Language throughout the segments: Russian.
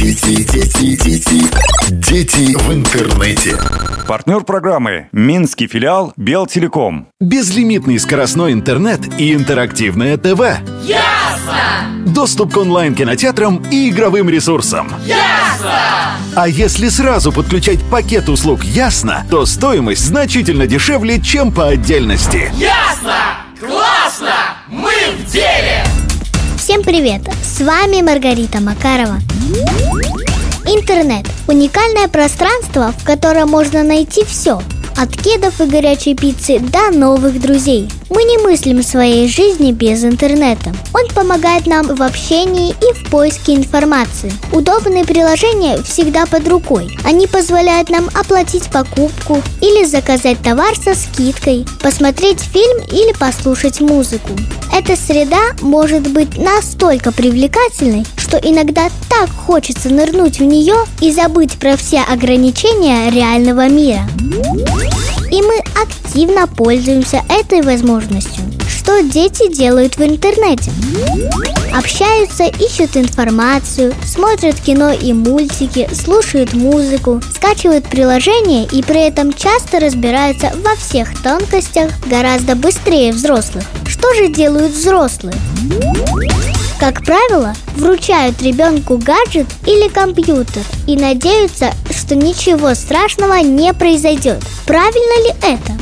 Дети, дети, дети, дети в интернете. Партнер программы Минский филиал Белтелеком. Безлимитный скоростной интернет и интерактивное ТВ. Ясно! Доступ к онлайн-кинотеатрам и игровым ресурсам. Ясно! А если сразу подключать пакет услуг «Ясно», то стоимость значительно дешевле, чем по отдельности. Ясно! Классно! Мы в деле! Всем привет! С вами Маргарита Макарова. Интернет – уникальное пространство, в котором можно найти все – от кедов и горячей пиццы до новых друзей. Мы не мыслим своей жизни без интернета. Он помогает нам в общении и в поиске информации. Удобные приложения всегда под рукой. Они позволяют нам оплатить покупку или заказать товар со скидкой, посмотреть фильм или послушать музыку. Эта среда может быть настолько привлекательной, что иногда так хочется нырнуть в нее и забыть про все ограничения реального мира. И мы активно пользуемся этой возможностью. Что дети делают в интернете? Общаются, ищут информацию, смотрят кино и мультики, слушают музыку, скачивают приложения и при этом часто разбираются во всех тонкостях гораздо быстрее взрослых. Что же делают взрослые? Как правило, вручают ребенку гаджет или компьютер и надеются, что ничего страшного не произойдет. Правильно ли это?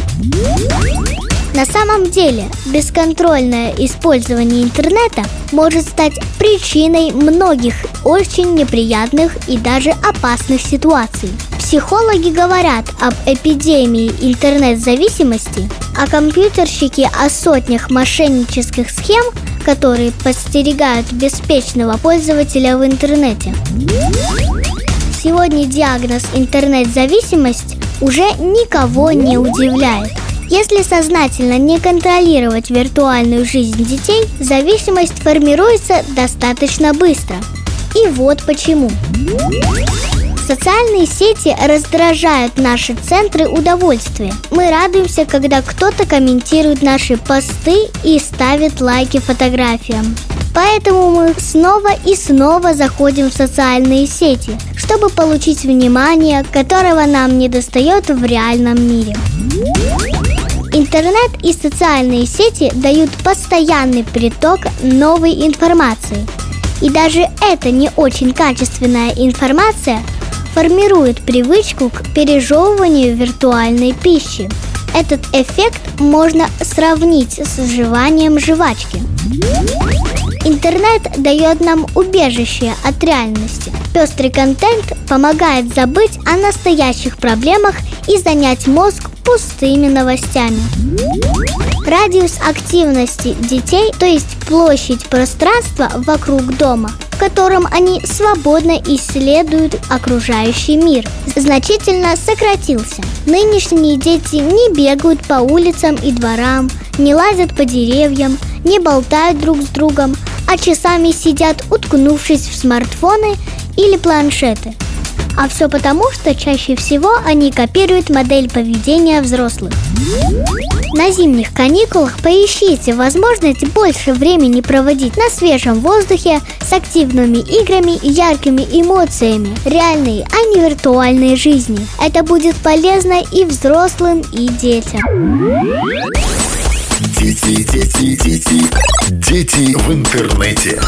На самом деле, бесконтрольное использование интернета может стать причиной многих очень неприятных и даже опасных ситуаций. Психологи говорят об эпидемии интернет-зависимости, а компьютерщики о сотнях мошеннических схем, которые подстерегают беспечного пользователя в интернете. Сегодня диагноз интернет-зависимость уже никого не удивляет. Если сознательно не контролировать виртуальную жизнь детей, зависимость формируется достаточно быстро. И вот почему. Социальные сети раздражают наши центры удовольствия. Мы радуемся, когда кто-то комментирует наши посты и ставит лайки фотографиям. Поэтому мы снова и снова заходим в социальные сети, чтобы получить внимание, которого нам не достает в реальном мире. Интернет и социальные сети дают постоянный приток новой информации. И даже эта не очень качественная информация формирует привычку к пережевыванию виртуальной пищи. Этот эффект можно сравнить с жеванием жвачки. Интернет дает нам убежище от реальности. Пестрый контент помогает забыть о настоящих проблемах и занять мозг пустыми новостями. Радиус активности детей, то есть площадь пространства вокруг дома, в котором они свободно исследуют окружающий мир, значительно сократился. Нынешние дети не бегают по улицам и дворам, не лазят по деревьям, не болтают друг с другом, а часами сидят, уткнувшись в смартфоны или планшеты. А все потому, что чаще всего они копируют модель поведения взрослых. На зимних каникулах поищите возможность больше времени проводить на свежем воздухе с активными играми и яркими эмоциями, реальной, а не виртуальной жизни. Это будет полезно и взрослым, и детям. Дети, дети, дети, дети в интернете.